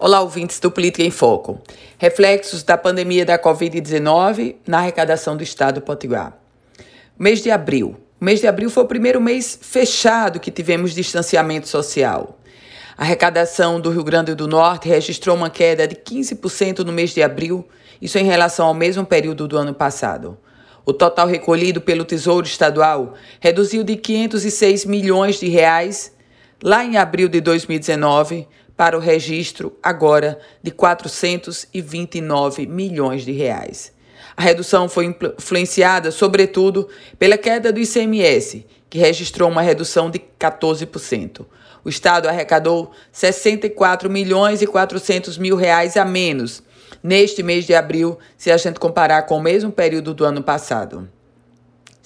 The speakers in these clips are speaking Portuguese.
Olá, ouvintes do Política em Foco. Reflexos da pandemia da Covid-19 na arrecadação do Estado do Potiguar. Mês de abril. O mês de abril foi o primeiro mês fechado que tivemos distanciamento social. A arrecadação do Rio Grande do Norte registrou uma queda de 15% no mês de abril, isso em relação ao mesmo período do ano passado. O total recolhido pelo Tesouro Estadual reduziu de 506 milhões de reais lá em abril de 2019 para o registro agora de 429 milhões de reais. A redução foi influenciada, sobretudo, pela queda do ICMS, que registrou uma redução de 14%. O Estado arrecadou 64 milhões e 400 mil reais a menos neste mês de abril, se a gente comparar com o mesmo período do ano passado.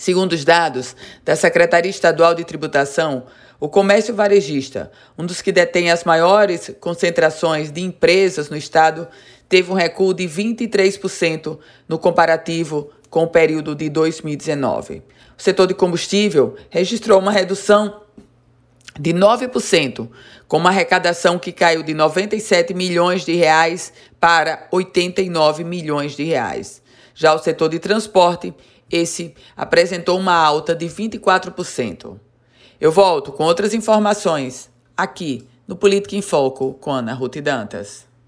Segundo os dados da Secretaria Estadual de Tributação, o comércio varejista, um dos que detém as maiores concentrações de empresas no estado, teve um recuo de 23% no comparativo com o período de 2019. O setor de combustível registrou uma redução de 9%, com uma arrecadação que caiu de 97 milhões de reais para 89 milhões de reais. Já o setor de transporte, esse apresentou uma alta de 24%. Eu volto com outras informações aqui no Política em Foco com Ana Ruth Dantas.